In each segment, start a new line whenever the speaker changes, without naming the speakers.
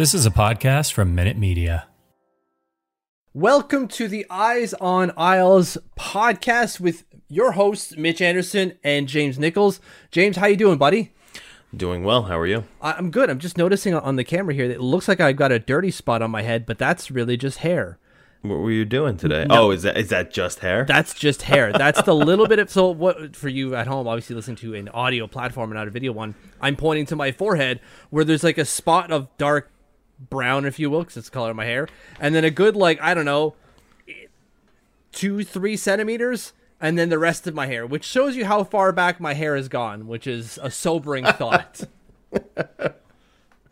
This is a podcast from Minute Media.
Welcome to the Eyes on Isles podcast with your hosts Mitch Anderson and James Nichols. James, how you doing, buddy?
Doing well. How are you?
I- I'm good. I'm just noticing on the camera here that it looks like I've got a dirty spot on my head, but that's really just hair.
What were you doing today? Oh, is that is that just hair?
That's just hair. That's the little bit of so what for you at home, obviously listening to an audio platform and not a video one. I'm pointing to my forehead where there's like a spot of dark brown, if you will, because it's the color of my hair, and then a good like I don't know, two three centimeters, and then the rest of my hair, which shows you how far back my hair has gone, which is a sobering thought.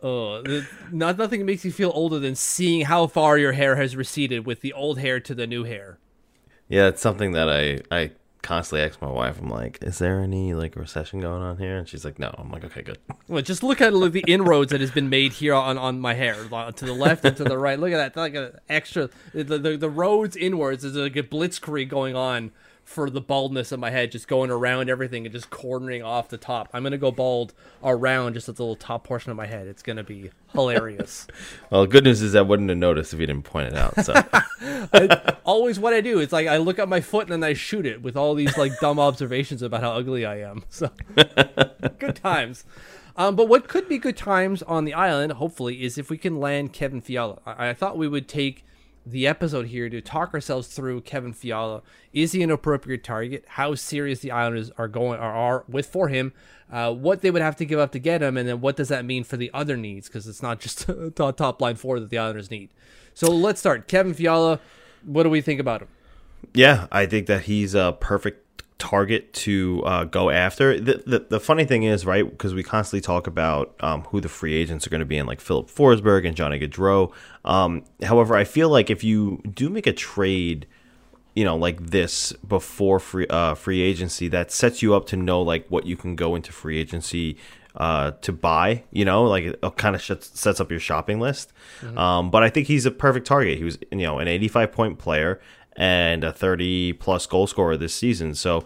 Oh, the- not nothing makes you feel older than seeing how far your hair has receded with the old hair to the new hair.
yeah, it's something that I I constantly ask my wife. I'm like, is there any like recession going on here? And she's like, no. I'm like, okay, good.
Well, just look at the inroads that has been made here on, on my hair, to the left and to the right. Look at that, like an extra the, the the roads inwards. There's like a blitzkrieg going on for the baldness of my head, just going around everything and just cornering off the top. I'm gonna go bald around just at the little top portion of my head. It's gonna be hilarious.
Well, the good news is I wouldn't have noticed if you didn't point it out. So
Always what I do. It's like I look at my foot and then I shoot it with all these like dumb observations about how ugly I am. So good times. Um, but what could be good times on the island, hopefully, is if we can land Kevin Fiala. I, I thought we would take the episode here to talk ourselves through Kevin Fiala. Is he an appropriate target? How serious the Islanders are going are, are with for him? Uh, what they would have to give up to get him, and then what does that mean for the other needs? Because it's not just top, top line four that the Islanders need. So let's start. Kevin Fiala. What do we think about him?
yeah, I think that he's a perfect target to uh, go after. The, the the funny thing is, right, because we constantly talk about um, who the free agents are going to be in, like Filip Forsberg and Johnny Gaudreau. Um, however, I feel like if you do make a trade, you know, like this before free uh, free agency, that sets you up to know like what you can go into free agency uh, to buy. You know, like it kind of sets, sets up your shopping list. Um, but I think he's a perfect target. He was, you know, an 85 point player and a 30 plus goal scorer this season. So,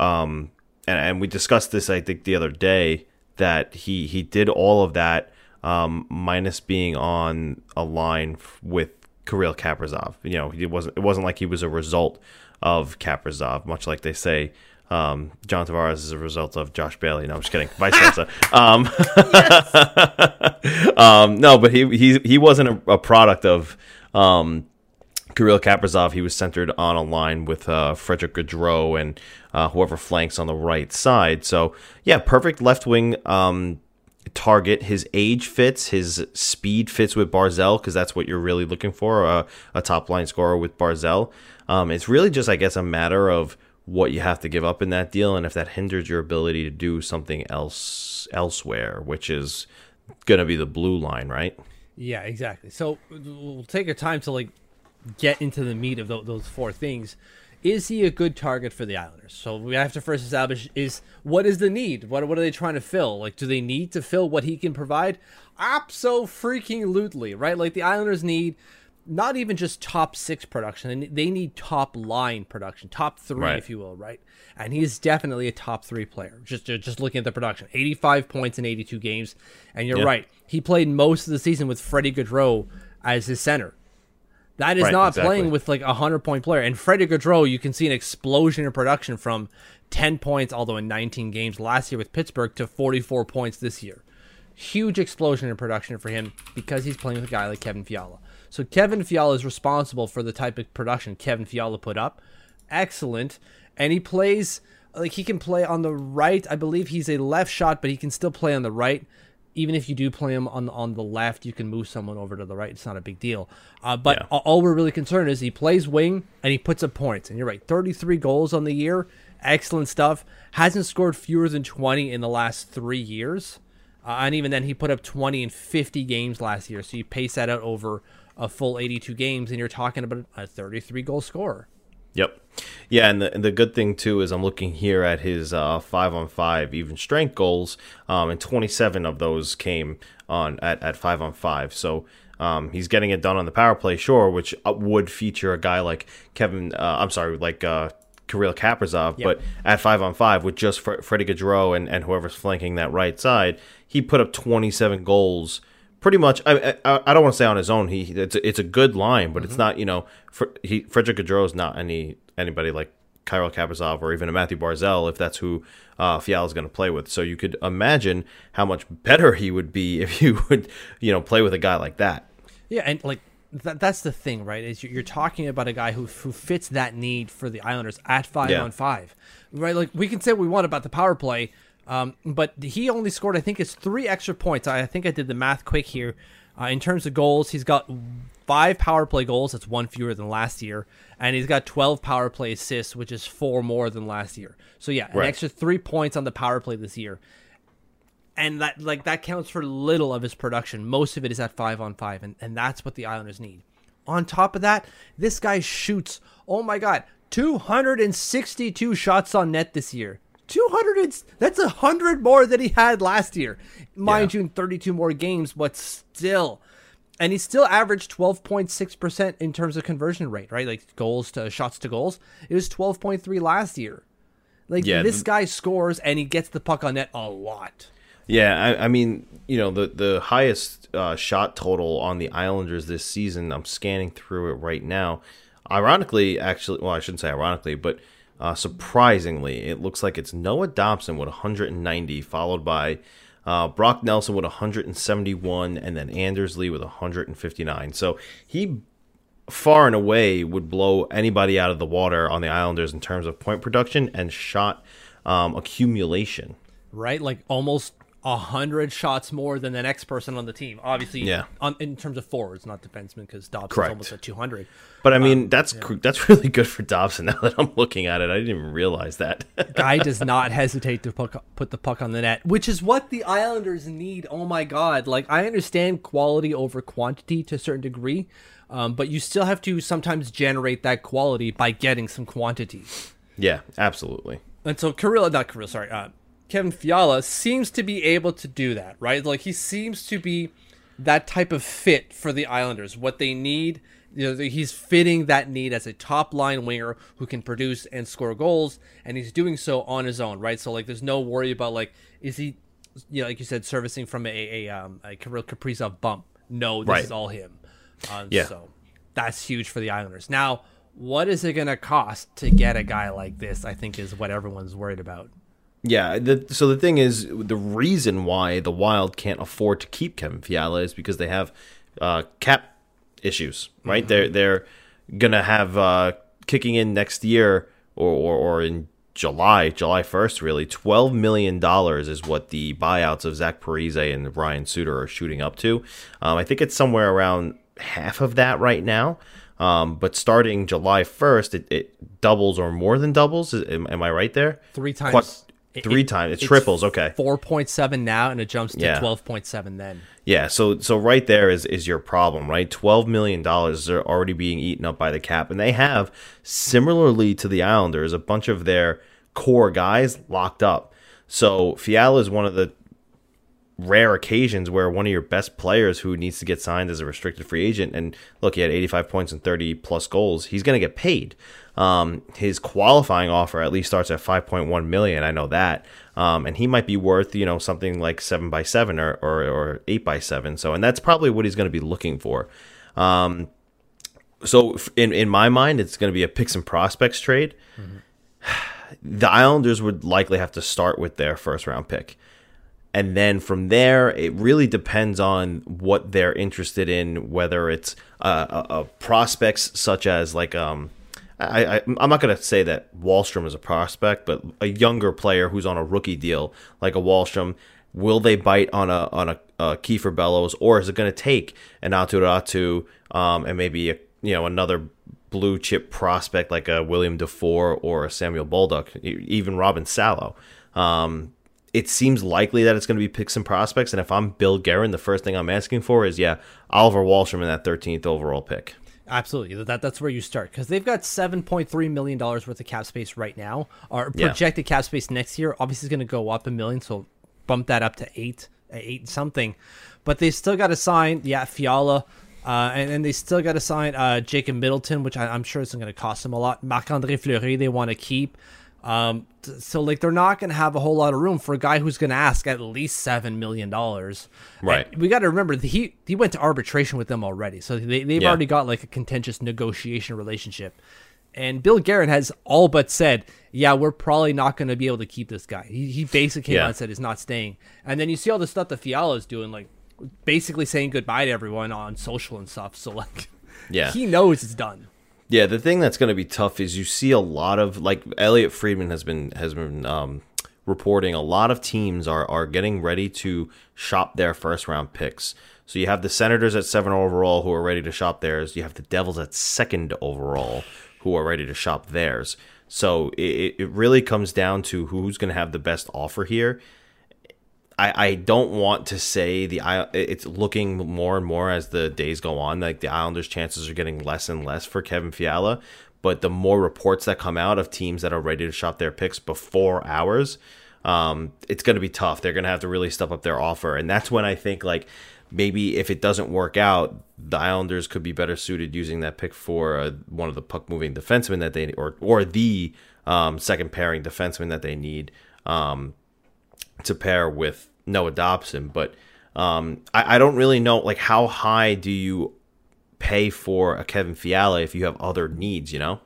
um, and, and we discussed this, I think, the other day that he he did all of that um, minus being on a line f- with Kirill Kaprizov. You know, it wasn't it wasn't like he was a result of Kaprizov, much like they say. Um, John Tavares is a result of Josh Bailey. No, I'm just kidding. Vice versa. Um, um, no, but he he he wasn't a, a product of um, Kirill Kaprizov, he was centered on a line with uh, Frederick Gaudreau and uh, whoever flanks on the right side. So, yeah, perfect left wing um, target. His age fits, his speed fits with Barzal because that's what you're really looking for uh, a top line scorer with Barzal. Um, it's really just, I guess, a matter of what you have to give up in that deal and if that hinders your ability to do something else elsewhere, which is going to be the blue line, right?
Yeah, exactly. So we'll take our time to like get into the meat of tho- those four things. Is he a good target for the Islanders? So we have to first establish is what is the need? What what are they trying to fill? Like, do they need to fill what he can provide? Abso freaking lutely, right? Like the Islanders need not even just top six production; they need- top line production, top three,
Right.
if you will, right? And he is definitely a top three player. Just just looking at the production, eighty-five points in eighty-two games, and you're
Yeah.
right. He played most of the season with Freddie Gaudreau as his center. That is
Right,
not
exactly.
playing with like a hundred point player. And Freddie Gaudreau, you can see an explosion in production from ten points, although in nineteen games last year with Pittsburgh, to forty-four points this year. Huge explosion in production for him because he's playing with a guy like Kevin Fiala. So Kevin Fiala is responsible for the type of production Kevin Fiala put up. Excellent, and he plays like he can play on the right. I believe he's a left shot, but he can still play on the right even if you do play him on on the left, you can move someone over to the right. It's not a big deal. Uh, but
Yeah.
all, we're really concerned is he plays wing and he puts up points. And you're right, 33 goals on the year, excellent stuff. Hasn't scored fewer than 20 in the last three years. Uh, and even then, he put up 20 in 50 games last year. So you pace that out over a full 82 games, and you're talking about a 33 goal scorer.
Yep. Yeah, and the, and the good thing too is I'm looking here at his uh, five on five even strength goals, um, and 27 of those came on at, at five on five. So um, he's getting it done on the power play, sure, which uh, would feature a guy like Kevin. Uh, I'm sorry, like uh, Kirill Kaprizov, yep. but at five on five with just Fre- Freddie Gaudreau and, and whoever's flanking that right side, he put up 27 goals pretty much. I, I, I don't want to say on his own. He it's a, it's a good line, but mm-hmm. it's not. You know, for, he Frederick Gaudreau is not any anybody like Kirill Kaprizov or even a Matthew Barzal if that's who uh, Fiala is going to play with. So you could imagine how much better he would be if you would you know play with a guy like that.
Yeah, and like that, that's the thing, right? Is you're talking about a guy who who fits that need for the Islanders at five yeah. on five, right? Like we can say what we want about the power play, um, but he only scored, I think, it's three extra points. I, think I did the math quick here. Uh, in terms of goals, he's got five power play goals. That's one fewer than last year, and he's got 12 power play assists, which is four more than last year. So yeah, an right. extra three points on the power play this year, and that like that counts for little of his production. Most of it is at five on five, and and that's what the Islanders need. On top of that, this guy shoots. Oh my god, 262 shots on net this year. 200 that's a hundred more than he had last year mind yeah. you in 32 more games but still and he still averaged 12.6% in terms of conversion rate right? Like goals to shots to goals. It was 12.3 last year. Like yeah, this guy scores and he gets the puck on net a lot.
Yeah i, I mean you know the the highest uh, shot total on the islanders this season i'm scanning through it right now. Ironically actually well i shouldn't say ironically but uh, surprisingly, it looks like it's Noah Dobson with 190, followed by uh, Brock Nelson with 171, and then Anders Lee with 159. So he far and away would blow anybody out of the water on the Islanders in terms of point production and shot um, accumulation.
Right, like almost a hundred shots more than the next person on the team. Obviously, yeah. On, in terms of forwards, not defensemen, because Dobson's Correct. almost at two hundred.
But I mean, um, that's yeah. that's really good for Dobson. Now that I'm looking at it, I didn't even realize that.
Guy does not hesitate to put, put the puck on the net, which is what the Islanders need. Oh my God! Like I understand quality over quantity to a certain degree, um, but you still have to sometimes generate that quality by getting some quantity.
Yeah, absolutely.
And so Kirill, not Kirill, sorry, uh, Kevin Fiala seems to be able to do that, right? Like he seems to be that type of fit for the Islanders. What they need, you know, he's fitting that need as a top line winger who can produce and score goals, and he's doing so on his own, right? So like, there's no worry about like, is he, you know, like you said, servicing from a a, um, a Kirill Kaprizov bump? No, this right. is all him. Um, yeah. So that's huge for the Islanders. Now, what is it going to cost to get a guy like this? I think is what everyone's worried about.
Yeah, the, so the thing is, the reason why the Wild can't afford to keep Kevin Fiala is because they have uh, cap issues, right? Mm-hmm. They're they're gonna have uh, kicking in next year or, or, or in July, July first, really, twelve million dollars is what the buyouts of Zach Parise and Ryan Suter are shooting up to. Um, I think it's somewhere around half of that right now. Um, but starting July 1st, it, it, doubles or more than doubles. Am, am I right there?
Three times.
Three it, times. It triples. Okay.
Four point seven now, and it jumps to twelve point seven then.
Yeah. So so right there is is your problem, right? Twelve million dollars are already being eaten up by the cap, and they have similarly to the Islanders a bunch of their core guys locked up. So Fiala is one of the rare occasions where one of your best players who needs to get signed as a restricted free agent and look he had 85 points and 30 plus goals he's going to get paid um, his qualifying offer at least starts at 5.1 million. I know that, um, and he might be worth you know something like seven by seven or or, or eight by seven. So, and that's probably what he's going to be looking for. Um, so, in in my mind, it's going to be a picks and prospects trade. Mm-hmm. The Islanders would likely have to start with their first round pick. And then from there, it really depends on what they're interested in, whether it's uh, a, a prospects such as like um, I, I am not going to say that Wahlstrom is a prospect, but a younger player who's on a rookie deal like a Wahlstrom, will they bite on a on a, a Kiefer Bellows, or is it going to take an Aatu Räty um, and maybe a, you know another blue chip prospect like a William Dufour or a Samuel Bolduc, even Robin Salo? Um, it seems likely that it's going to be picks and prospects. And if I'm Bill Guerin, the first thing I'm asking for is, yeah, Oliver Wahlstrom in that 13th overall pick.
Absolutely, that that's where you start because they've got seven point three million dollars worth of cap space right now. Our
Yeah.
projected cap space next year obviously is going to go up a million, so bump that up to eight, eight something. But they still got to sign, yeah, Fiala, uh, and and they still got to sign uh, Jacob Middleton, which I, I'm sure isn't going to cost them a lot. Marc Andre Fleury they want to keep. Um, t- so like they're not going to have a whole lot of room for a guy who's going to ask at least seven million dollars.
Right.
And we got to remember that he he went to arbitration with them already, so they they've
Yeah.
already got like a contentious negotiation relationship. And Bill Guerin has all but said, "Yeah, we're probably not going to be able to keep this guy." He, he basically came
Yeah.
out and said he's not staying. And then you see all the stuff that Fiala's doing, like basically saying goodbye to everyone on social and stuff. So like,
Yeah.
he knows it's done.
Yeah, the thing that's going to be tough is you see a lot of like Elliotte Friedman has been has been um, reporting a lot of teams are are getting ready to shop their first round picks. So you have the Senators at seven overall who are ready to shop theirs. You have the Devils at second overall who are ready to shop theirs. So it, it really comes down to who's going to have the best offer here. I, I don't want to say the it's looking more and more as the days go on like the Islanders chances are getting less and less for Kevin Fiala. But the more reports that come out of teams that are ready to shop their picks before ours um, it's going to be tough. They're going to have to really step up their offer. And that's when I think like maybe if it doesn't work out the Islanders could be better suited using that pick for uh, one of the puck moving defensemen that they or or the um, second pairing defenseman that they need. Um, to pair with Noah Dobson, but um, I, I don't really know like how high do you pay for a Kevin Fiala if you have other needs, you know?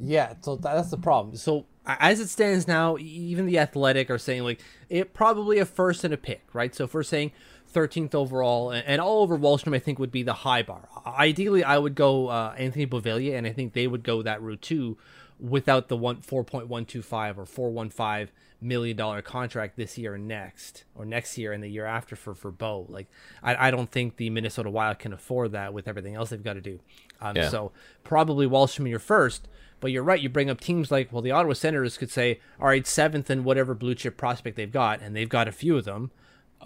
Yeah, so that's the problem. So as it stands now, even the Athletic are saying like it probably a first and a pick, right? So if we're saying 13th overall, and, and Oliver Wahlstrom, I think would be the high bar. Ideally, I would go uh, Anthony Beauvillier, and I think they would go that route too, without the one 4.125 or 415 million dollar contract this year and next, or next year and the year after for for Bo. Like I, I don't think the Minnesota Wild can afford that with everything else they've got to do. Um,
Yeah.
So probably Wahlstrom in your first. But you're right. You bring up teams like, well, the Ottawa Senators could say, all right, seventh and whatever blue chip prospect they've got, and they've got a few of them.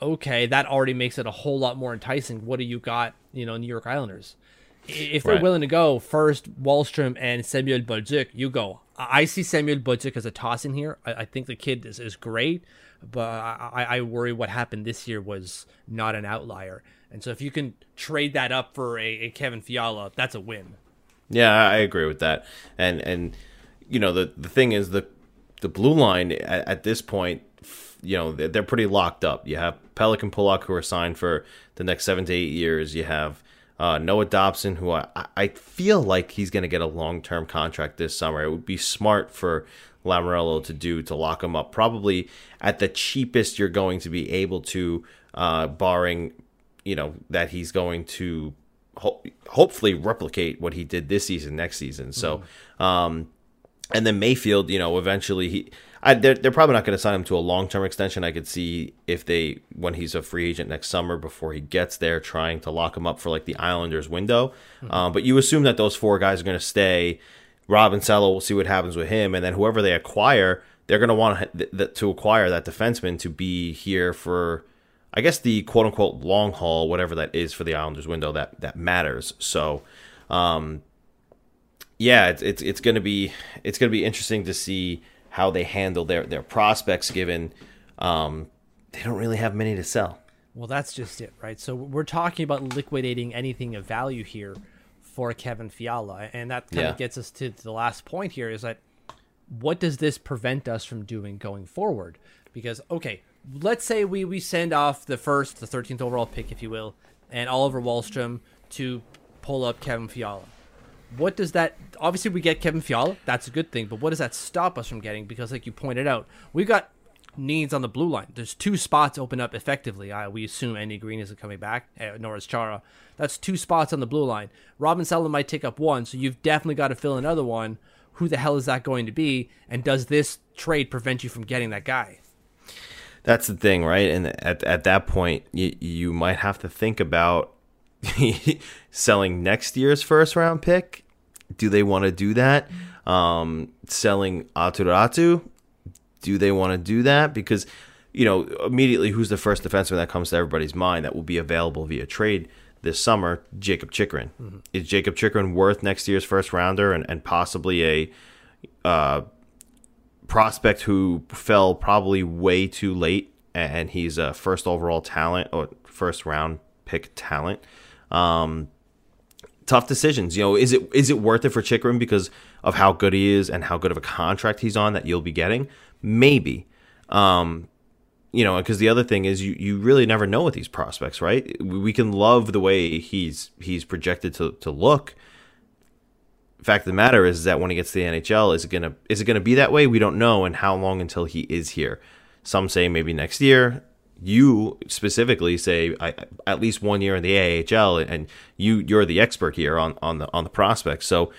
Okay, that already makes it a whole lot more enticing. What do you got, you know, New York Islanders? If they're
Right.
willing to go first, Wahlstrom and Samuel Bolduc, you go. I see Samuel Bolduc as a toss in here. I, I think the kid is, is great, but I, I worry what happened this year was not an outlier. And so if you can trade that up for a, a Kevin Fiala, that's a win.
Yeah, I agree with that. And and you know the the thing is the the blue line at, at this point, you know they're pretty locked up. You have Pelech and Pulock who are signed for the next seven to eight years. You have uh, Noah Dobson who I I feel like he's going to get a long term contract this summer. It would be smart for Lamoriello to do to lock him up probably at the cheapest you're going to be able to, uh, barring you know that he's going to ho- hopefully replicate what he did this season next season. So, um, and then Mayfield, you know, eventually he, I, they're, they're probably not going to sign him to a long term extension. I could see if they, when he's a free agent next summer, before he gets there, trying to lock him up for like the Islanders window. Um, but you assume that those four guys are going to stay. Robin Salo, we'll see what happens with him, and then whoever they acquire, they're going to want th- th- to acquire that defenseman to be here for, I guess the quote unquote long haul, whatever that is for the Islanders window that that matters. So, um, yeah, it's it's, it's going to be it's going to be interesting to see how they handle their their prospects, given um, they don't really have many to sell.
Well, that's just it, right? So we're talking about liquidating anything of value here for Kevin Fiala, and that kind
Yeah.
of gets us to the last point here: is that what does this prevent us from doing going forward? Because okay, let's say we we send off the first, the thirteenth overall pick, if you will, and Oliver Wahlstrom to pull up Kevin Fiala. What does that? Obviously, we get Kevin Fiala. That's a good thing. But what does that stop us from getting? Because, like you pointed out, we've got needs on the blue line. There's two spots open up effectively. Uh, we assume Andy Greene isn't coming back, uh, nor is Chara. That's two spots on the blue line. Robin Salo might take up one, so you've definitely got to fill another one. Who the hell is that going to be? And does this trade prevent you from getting that guy?
That's the thing, right? And at at that point, you you might have to think about selling next year's first round pick. Do they want to do that? Um, selling Aatu Räty? Do they want to do that? Because you know, immediately who's the first defenseman that comes to everybody's mind that will be available via trade this summer? Jakob Chychrun. Mm-hmm. Is Jakob Chychrun worth next year's first rounder and, and possibly a uh, prospect who fell probably way too late and he's a first overall talent or first round pick talent? Um, tough decisions. You know, is it is it worth it for Chychrun because of how good he is and how good of a contract he's on that you'll be getting? Maybe. Um, you know, because the other thing is you, you really never know with these prospects, right? We can love the way he's he's projected to, to look. Fact of the matter is that when he gets to the NHL, is it gonna is it gonna be that way? We don't know, and how long until he is here. Some say maybe next year you specifically say I, at least one year in the AHL, and you you're the expert here on on the on the prospects. So,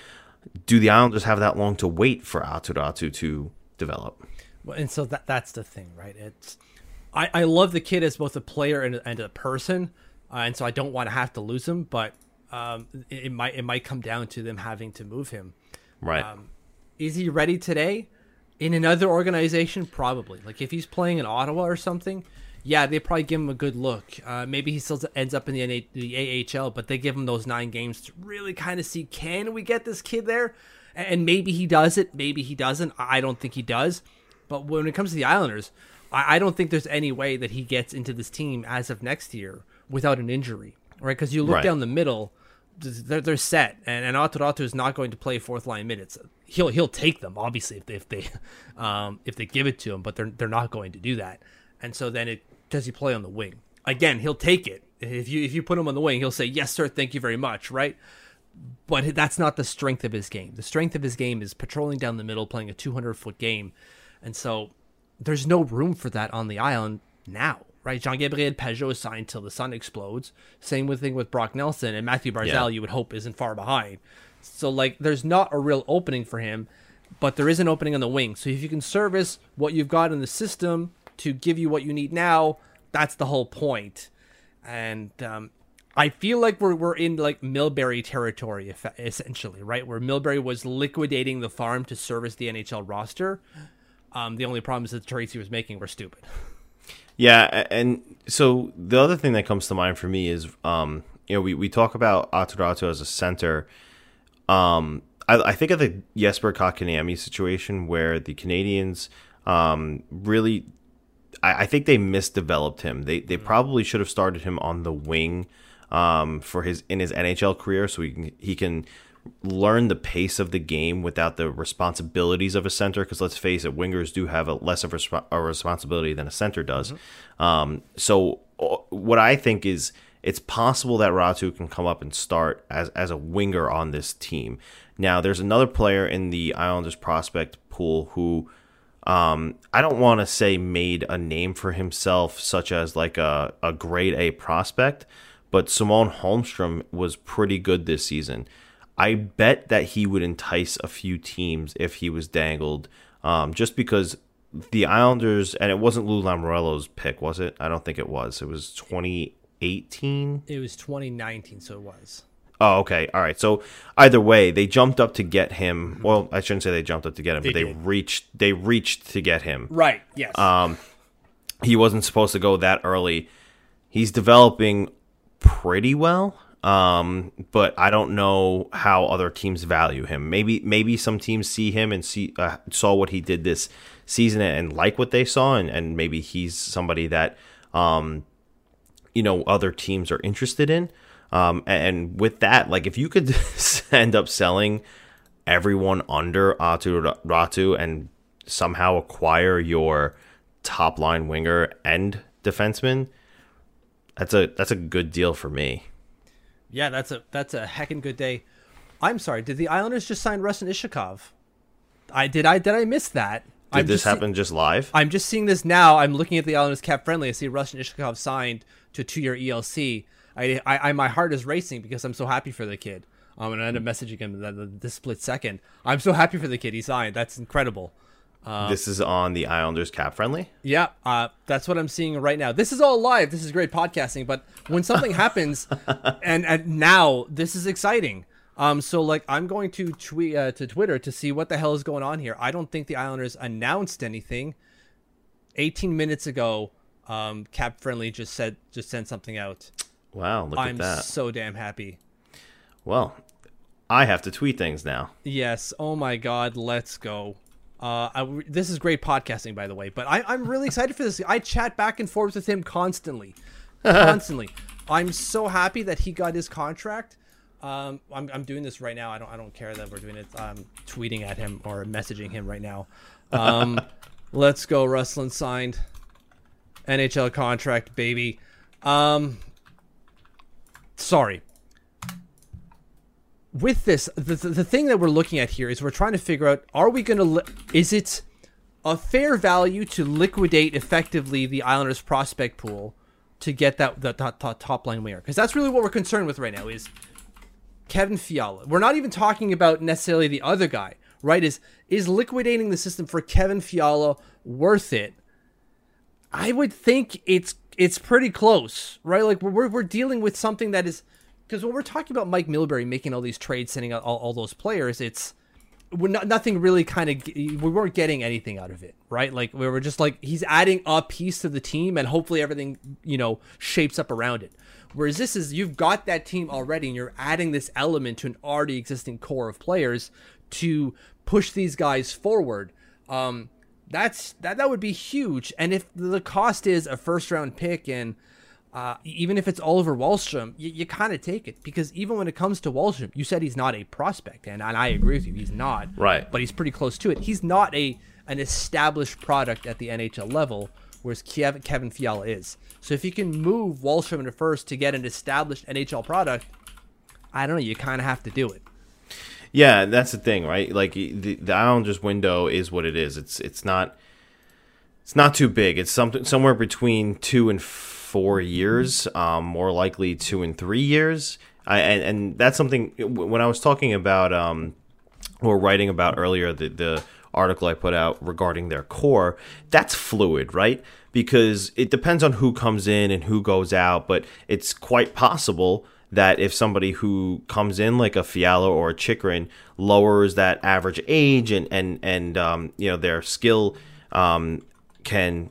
do the Islanders have that long to wait for Aatu Räty to develop?
Well, and so that that's the thing, right? It's I, I love the kid as both a player and, and a person, uh, and so I don't want to have to lose him, but um, it, it, might it might come down to them having to move him.
Right. Um,
is he ready today? In another organization, probably. Like if he's playing in Ottawa or something, yeah, they probably give him a good look. Uh, maybe he still ends up in the, NA- the AHL, but they give him those nine games to really kind of see can we get this kid there? And maybe he does it, maybe he doesn't. I don't think he does. But when it comes to the Islanders, I, I don't think there's any way that he gets into this team as of next year without an injury, right? Because you look right. down the middle, they're, they're set, and, and Aatu Räty is not going to play fourth line minutes. He'll he'll take them obviously if they if they um, if they give it to him, but they're they're not going to do that. And so then it does he play on the wing? Again, he'll take it. If you if you put him on the wing, he'll say, "Yes, sir, thank you very much." Right? But that's not the strength of his game. The strength of his game is patrolling down the middle, playing a 200 foot game, and so there's no room for that on the island now. Right? Jean Gabriel Pageau is signed till the sun explodes. Same with thing with Brock Nelson and Matthew Barzal. Yeah. You would hope isn't far behind. So like, there's not a real opening for him, but there is an opening on the wing. So if you can service what you've got in the system to give you what you need now. That's the whole point. And um, I feel like we're we're in like Milbury territory, essentially, right? Where Milbury was liquidating the farm to service the NHL roster. Um, the only problem is that the trades he was making were stupid.
Yeah, and so the other thing that comes to mind for me is, um, you know, we, we talk about Aatu Räty as a center. Um, I, I think of the Jesper Kotkaniemi situation where the Canadiens um, really I, I think they misdeveloped him. They they mm. probably should have started him on the wing um, for his in his NHL career, so he can, he can learn the pace of the game without the responsibilities of a center. Because let's face it, wingers do have a less of a, a responsibility than a center does. Mm-hmm. Um, so what I think is it's possible that Räty can come up and start as as a winger on this team. Now, there's another player in the Islanders prospect pool who um, I don't want to say made a name for himself, such as like a, a grade A prospect, but Simon Holmstrom was pretty good this season. I bet that he would entice a few teams if he was dangled, um, just because the Islanders, and it wasn't Lou Lamoriello's pick, was it? I don't think it was. It was 2018.
It was 2019, so it was.
Oh, okay. All right. So either way, they jumped up to get him. Well, I shouldn't say they jumped up to get him,
they
but they
did.
reached they reached to get him.
Right. Yes.
Um he wasn't supposed to go that early. He's developing pretty well. Um, but I don't know how other teams value him. Maybe maybe some teams see him and see uh, saw what he did this season and like what they saw, and, and maybe he's somebody that um, you know other teams are interested in. Um, and with that, like if you could end up selling everyone under Aatu Räty and somehow acquire your top line winger and defenseman, that's a that's a good deal for me.
Yeah, that's a that's a heckin' good day. I'm sorry, did the Islanders just sign Ruslan Iskhakov? I did I did I miss that?
Did
I'm
this happen see- just live?
I'm just seeing this now. I'm looking at the Islanders cap friendly. I see Ruslan Iskhakov signed to a two year ELC. I, I, I, my heart is racing because I'm so happy for the kid. Um, and I end up messaging him that this split second. I'm so happy for the kid. He signed. That's incredible.
Uh, this is on the Islanders cap friendly.
Yeah, uh, that's what I'm seeing right now. This is all live. This is great podcasting. But when something happens, and and now this is exciting. Um, so like I'm going to tweet uh, to Twitter to see what the hell is going on here. I don't think the Islanders announced anything. 18 minutes ago, um, Cap Friendly just said just sent something out.
Wow, look
I'm
at that.
I'm so damn happy.
Well, I have to tweet things now.
Yes. Oh my God. Let's go. Uh, I, this is great podcasting, by the way. But I, I'm really excited for this. I chat back and forth with him constantly, constantly. I'm so happy that he got his contract. Um, I'm, I'm doing this right now. I don't I don't care that we're doing it. I'm tweeting at him or messaging him right now. Um, let's go. Ruslan signed NHL contract, baby. Um, sorry, with this, the, the, the thing that we're looking at here is we're trying to figure out are we going to, li- is it a fair value to liquidate effectively the Islanders prospect pool to get that, that, that, that top line winger? Because that's really what we're concerned with right now is Kevin Fiala. We're not even talking about necessarily the other guy, right? Is is liquidating the system for Kevin Fiala worth it? I would think it's it's pretty close, right? Like we're we're dealing with something that is because when we're talking about Mike Milbury making all these trades, sending out all, all those players, it's we're not, nothing really kind of we weren't getting anything out of it, right? Like we were just like he's adding a piece to the team, and hopefully everything you know shapes up around it. Whereas this is you've got that team already, and you're adding this element to an already existing core of players to push these guys forward. Um, that's that that would be huge. And if the cost is a first round pick and uh, even if it's Oliver Wahlstrom, you, you kind of take it because even when it comes to Wahlstrom, you said he's not a prospect, and, and I agree with you, he's not.
Right.
But he's pretty close to it. He's not a an established product at the NHL level, whereas Kevin, Kevin Fiala is. So if you can move Wahlstrom into first to get an established NHL product, I don't know, you kind of have to do it.
Yeah, that's the thing, right? Like the the Islanders window is what it is. It's it's not it's not too big. It's something somewhere between two and four years, um, more likely two and three years. I, and, and that's something when I was talking about um, or writing about earlier the the article I put out regarding their core. That's fluid, right? Because it depends on who comes in and who goes out, but it's quite possible that if somebody who comes in like a Fiala or a Chychrun lowers that average age and and and um, you know their skill um, can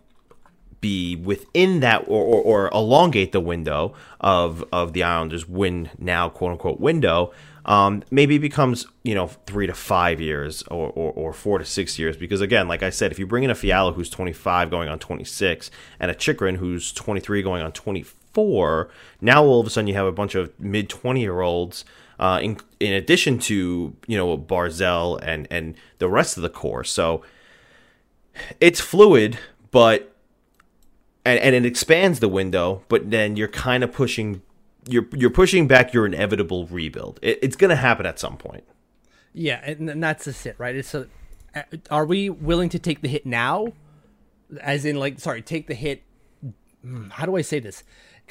be within that or, or, or, elongate the window of of the Islanders win now quote unquote window. Um, maybe becomes you know three to five years or, or, or, four to six years because again like I said if you bring in a Fiala who's 25 going on 26 and a chychrun who's 23 going on 24 now all of a sudden you have a bunch of mid 20 year olds uh, in in addition to you know Barzal and and the rest of the core so it's fluid but and, and it expands the window, but then you're kind of pushing you're you're pushing back your inevitable rebuild. It, it's going to happen at some point.
Yeah, and, that's just it, right? It's a, are we willing to take the hit now? As in, like, sorry, take the hit. Hmm, how do I say this?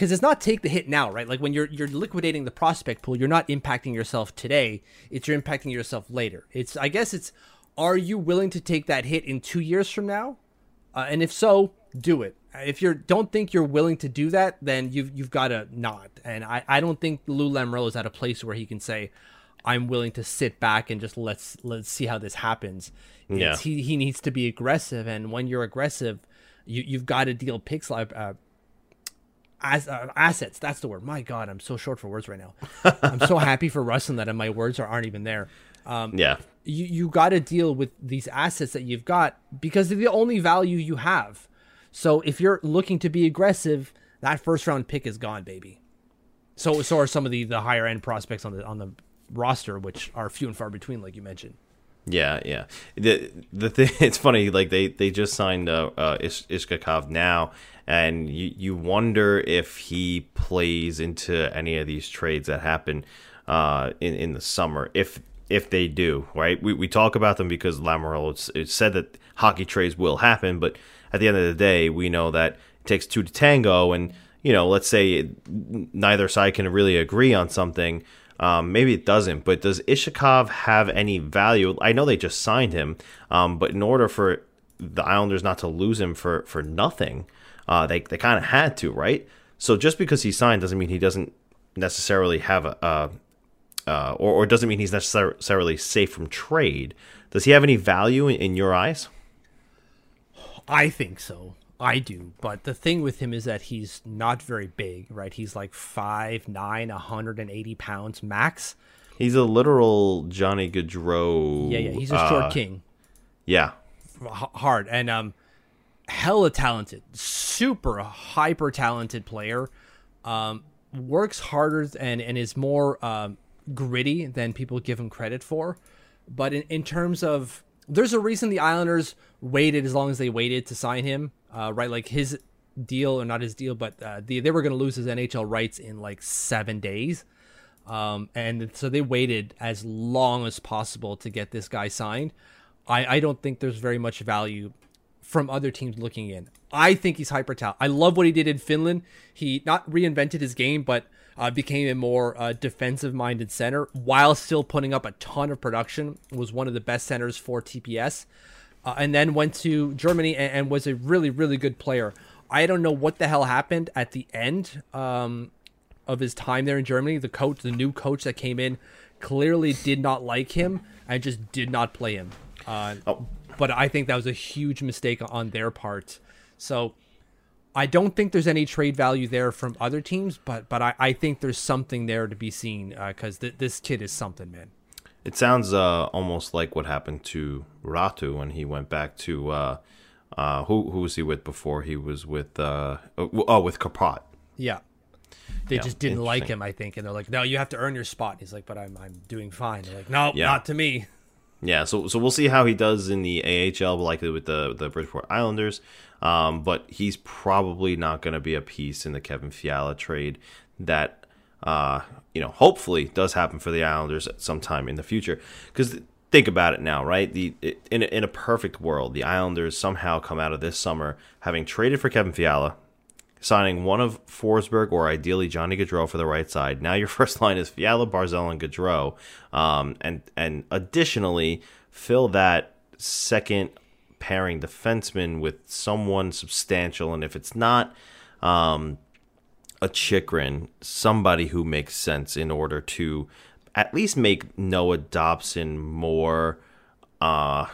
Because it's not take the hit now, right? Like when you're you're liquidating the prospect pool, you're not impacting yourself today. It's you're impacting yourself later. It's I guess it's are you willing to take that hit in two years from now? Uh, and if so, do it if you don't think you're willing to do that, then you've you've got to not. And I, I don't think Lou Lamoriello is at a place where he can say, "I'm willing to sit back and just let's let's see how this happens."
Yeah.
It's, he he needs to be aggressive, and when you're aggressive, you you've got to deal picks like. Uh, as, uh, assets, that's the word. My God, I'm so short for words right now. I'm so happy for Ruslan that my words are, aren't even there. Um,
yeah,
you you got to deal with these assets that you've got because they're the only value you have so if you're looking to be aggressive, that first round pick is gone, baby. So so are some of the the higher end prospects on the on the roster, which are few and far between, like you mentioned.
Yeah, yeah. The the thing it's funny, like they they just signed uh, uh Ish- Iskhakov now, and you you wonder if he plays into any of these trades that happen uh in in the summer if if they do right. We we talk about them because it's, it's said that hockey trades will happen, but at the end of the day, we know that it takes two to tango, and you know, let's say neither side can really agree on something. Um, maybe it doesn't, but does Iskhakov have any value? I know they just signed him, um, but in order for the Islanders not to lose him for for nothing, uh, they they kind of had to, right? So just because he signed doesn't mean he doesn't necessarily have a, uh, uh, or, or doesn't mean he's necessarily safe from trade. Does he have any value in, in your eyes?
I think so. I do, but the thing with him is that he's not very big, right? He's like 5'9", 180 pounds max.
He's a literal Johnny Gaudreau.
Yeah, yeah, he's a short
uh,
king.
Yeah,
hard and um hella talented super hyper talented player um works harder and and is more um gritty than people give him credit for but in, in terms of there's a reason the islanders waited as long as they waited to sign him uh right like his deal or not his deal but uh, the, they were going to lose his nhl rights in like seven days um, and so they waited as long as possible to get this guy signed. I, I don't think there's very much value from other teams looking in. I think he's hyper talented. I love what he did in Finland. He not reinvented his game, but uh, became a more uh, defensive minded center while still putting up a ton of production. Was one of the best centers for TPS, uh, and then went to Germany and, and, was a really really good player. I don't know what the hell happened at the end. Um, of his time there in Germany. The coach, the new coach that came in, clearly did not like him and just did not play him. Uh,
Oh.
But I think that was a huge mistake on their part. So I don't think there's any trade value there from other teams, but but I, I think there's something there to be seen because th- this kid is something, man.
It sounds uh, almost like what happened to Räty when he went back to uh, uh, who who was he with before? He was with uh, oh with Kärpät.
Yeah. They
Yeah,
just didn't like him, I think, and they're like, "No, you have to earn your spot." He's like, "But I'm I'm doing fine." They're like, "No,
Yeah.
not to me."
Yeah, so so we'll see how he does in the AHL, likely with the the Bridgeport Islanders. Um, but he's probably not going to be a piece in the Kevin Fiala trade that uh, you know hopefully does happen for the Islanders at some time in the future. Because think about it now, right? The in in a perfect world, the Islanders somehow come out of this summer having traded for Kevin Fiala, signing one of Forsberg or ideally Johnny Gaudreau for the right side. Now your first line is Fiala, Barzal, and Gaudreau, um, and and additionally fill that second pairing defenseman with someone substantial. And if it's not um, a Chychrun, somebody who makes sense in order to at least make Noah Dobson more uh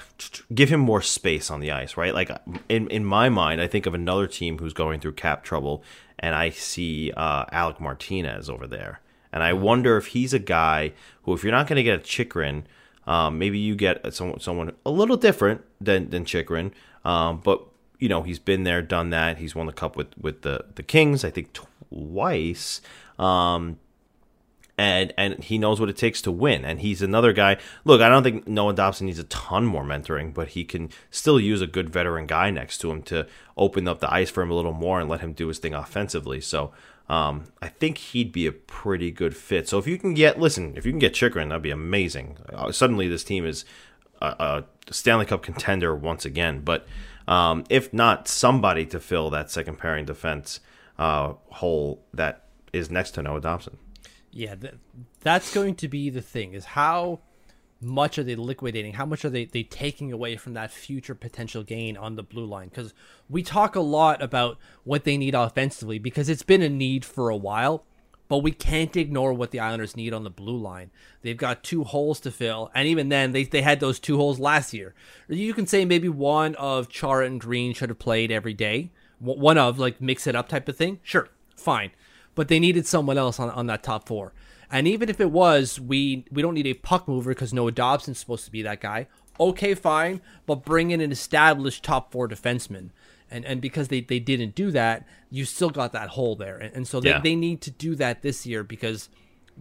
give him more space on the ice right? Like in in my mind i think of another team who's going through cap trouble and i see uh alec martinez over there. And i wonder if he's a guy who if you're not going to get a chychrun um, maybe you get someone someone a little different than than chychrun um, but you know he's been there done that he's won the cup with with the the kings i think twice um and and he knows what it takes to win. And he's another guy. Look, I don't think Noah Dobson needs a ton more mentoring, but he can still use a good veteran guy next to him to open up the ice for him a little more and let him do his thing offensively. So um, I think he'd be a pretty good fit. So if you can get, listen, if you can get Chychrun, that'd be amazing. Uh, suddenly, this team is a, a Stanley Cup contender once again. But um, if not, somebody to fill that second pairing defense uh, hole that is next to Noah Dobson.
Yeah, th- that's going to be the thing is how much are they liquidating? How much are they, they taking away from that future potential gain on the blue line? Because we talk a lot about what they need offensively because it's been a need for a while, but we can't ignore what the Islanders need on the blue line. They've got two holes to fill, and even then, they, they had those two holes last year. You can say maybe one of Chara and Green should have played every day, one of like mix it up type of thing. Sure, fine but they needed someone else on, on that top four. And even if it was, we we don't need a puck mover because Noah Dobson's supposed to be that guy. Okay, fine, but bring in an established top four defenseman. And and because they, they didn't do that, you still got that hole there. And, and so they,
Yeah.
they need to do that this year because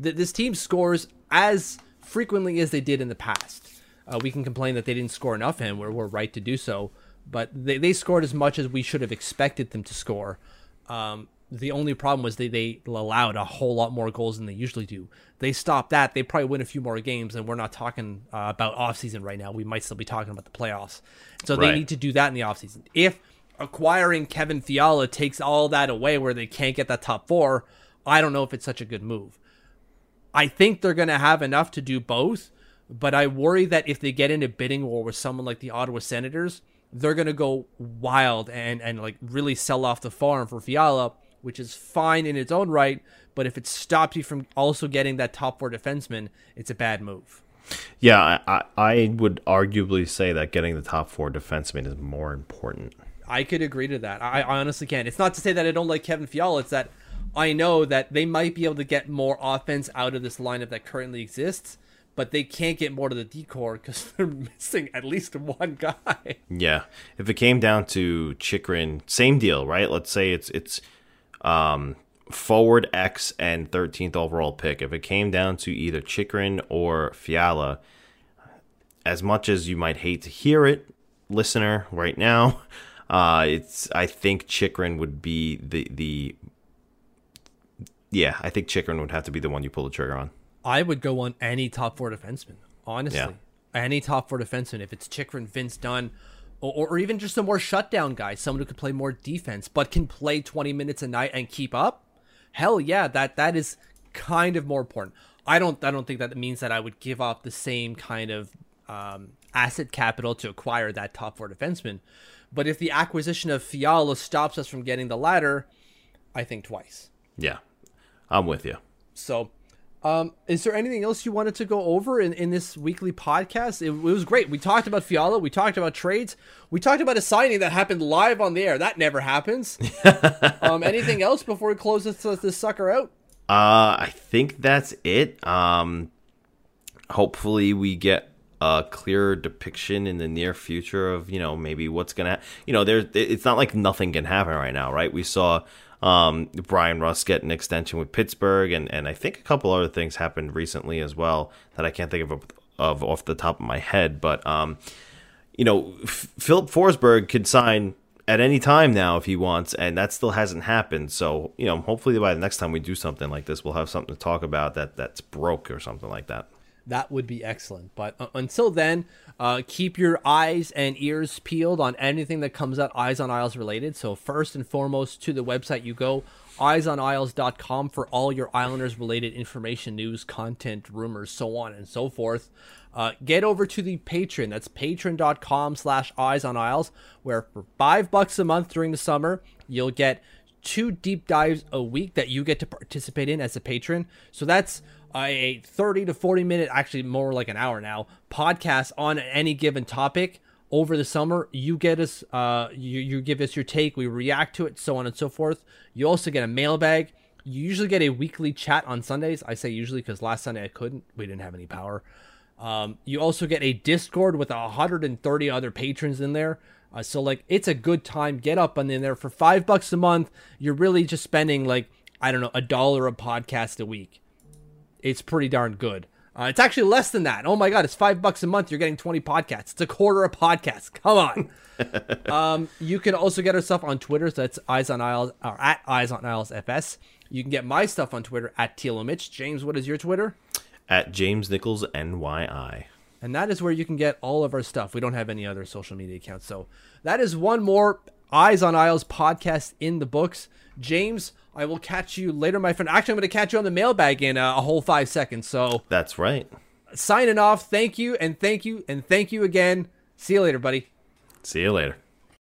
th- this team scores as frequently as they did in the past. Uh, we can complain that they didn't score enough, and we're, we're right to do so. But they, they scored as much as we should have expected them to score. Um, the only problem was they, they allowed a whole lot more goals than they usually do. They stopped that, they probably win a few more games, and we're not talking uh, about offseason right now. We might still be talking about the playoffs. So they need to do that in the offseason. If acquiring Kevin Fiala takes all that away where they can't get that top four, I don't know if it's such a good move. I think they're going to have enough to do both, but I worry that if they get into bidding war with someone like the Ottawa Senators, they're going to go wild and and like really sell off the farm for Fiala, which is fine in its own right, but if it stops you from also getting that top four defenseman, it's a bad move.
Yeah, I, I, I would arguably say that getting the top four defenseman is more important.
I could agree to that. I, I honestly can. It's not to say that I don't like Kevin Fiala. It's that I know that they might be able to get more offense out of this lineup that currently exists, but they can't get more to the decor because they're missing at least one guy.
Yeah, if it came down to Chychrun, same deal, right? Let's say it's it's um, forward X and 13th overall pick. If it came down to either Chychrun or Fiala, as much as you might hate to hear it, listener, right now, uh, it's I think Chychrun would be the the yeah, I think Chychrun would have to be the one you pull the trigger on.
I would go on any top four defenseman, honestly.
Yeah.
Any top four defenseman. If it's Chychrun, Vince Dunn, or, or even just a more shutdown guy, someone who could play more defense, but can play 20 minutes a night and keep up, hell yeah, that that is kind of more important. I don't I don't think that means that I would give up the same kind of um, asset capital to acquire that top four defenseman. But if the acquisition of Fiala stops us from getting the latter, I think twice.
Yeah, I'm with you.
So, um, is there anything else you wanted to go over in, in this weekly podcast? It, it was great. We talked about Fiala. We talked about trades. We talked about a signing that happened live on the air. That never happens. um, anything else before we close this, this sucker out?
Uh, I think that's it. Um, hopefully we get a clearer depiction in the near future of you know maybe what's gonna you know there it's not like nothing can happen right now right? We saw um Bryan Rust get an extension with Pittsburgh and and I think a couple other things happened recently as well that I can't think of of off the top of my head but um you know F- Filip Forsberg could sign at any time now if he wants and that still hasn't happened. So you know hopefully by the next time we do something like this we'll have something to talk about that that's broke or something like that
that would be excellent. But uh, until then, uh, keep your eyes and ears peeled on anything that comes out Eyes on Isles related. So, first and foremost, to the website you go, eyesonisles.com for all your Islanders related information, news, content, rumors, so on and so forth. Uh, get over to the Patreon. That's patreon.com slash eyes on isles, where for five bucks a month during the summer, you'll get two deep dives a week that you get to participate in as a patron. So that's a 30 to 40 minute, actually more like an hour now, podcast on any given topic over the summer. You get us, uh, you, you give us your take, we react to it, so on and so forth. You also get a mailbag. You usually get a weekly chat on Sundays. I say usually because last Sunday I couldn't. We didn't have any power. Um, you also get a Discord with 130 other patrons in there. Uh, so like it's a good time. Get up and in there for five bucks a month. You're really just spending like I don't know a dollar a podcast a week. It's pretty darn good. Uh, it's actually less than that. Oh my god, it's five bucks a month. You're getting 20 podcasts. It's a quarter a podcast. Come on. um, you can also get our stuff on Twitter. So that's Eyes on Isles or at Eyes on Isles FS. You can get my stuff on Twitter at Teal Mitch. James, what is your Twitter?
at James Nichols NYI.
And that is where you can get all of our stuff. We don't have any other social media accounts. So that is one more Eyes on Isles podcast in the books. James, I will catch you later, my friend. Actually, I'm going to catch you on the mailbag in a, a whole five seconds. So
That's right.
signing off. Thank you, and thank you, and thank you again. See you later, buddy.
See you later.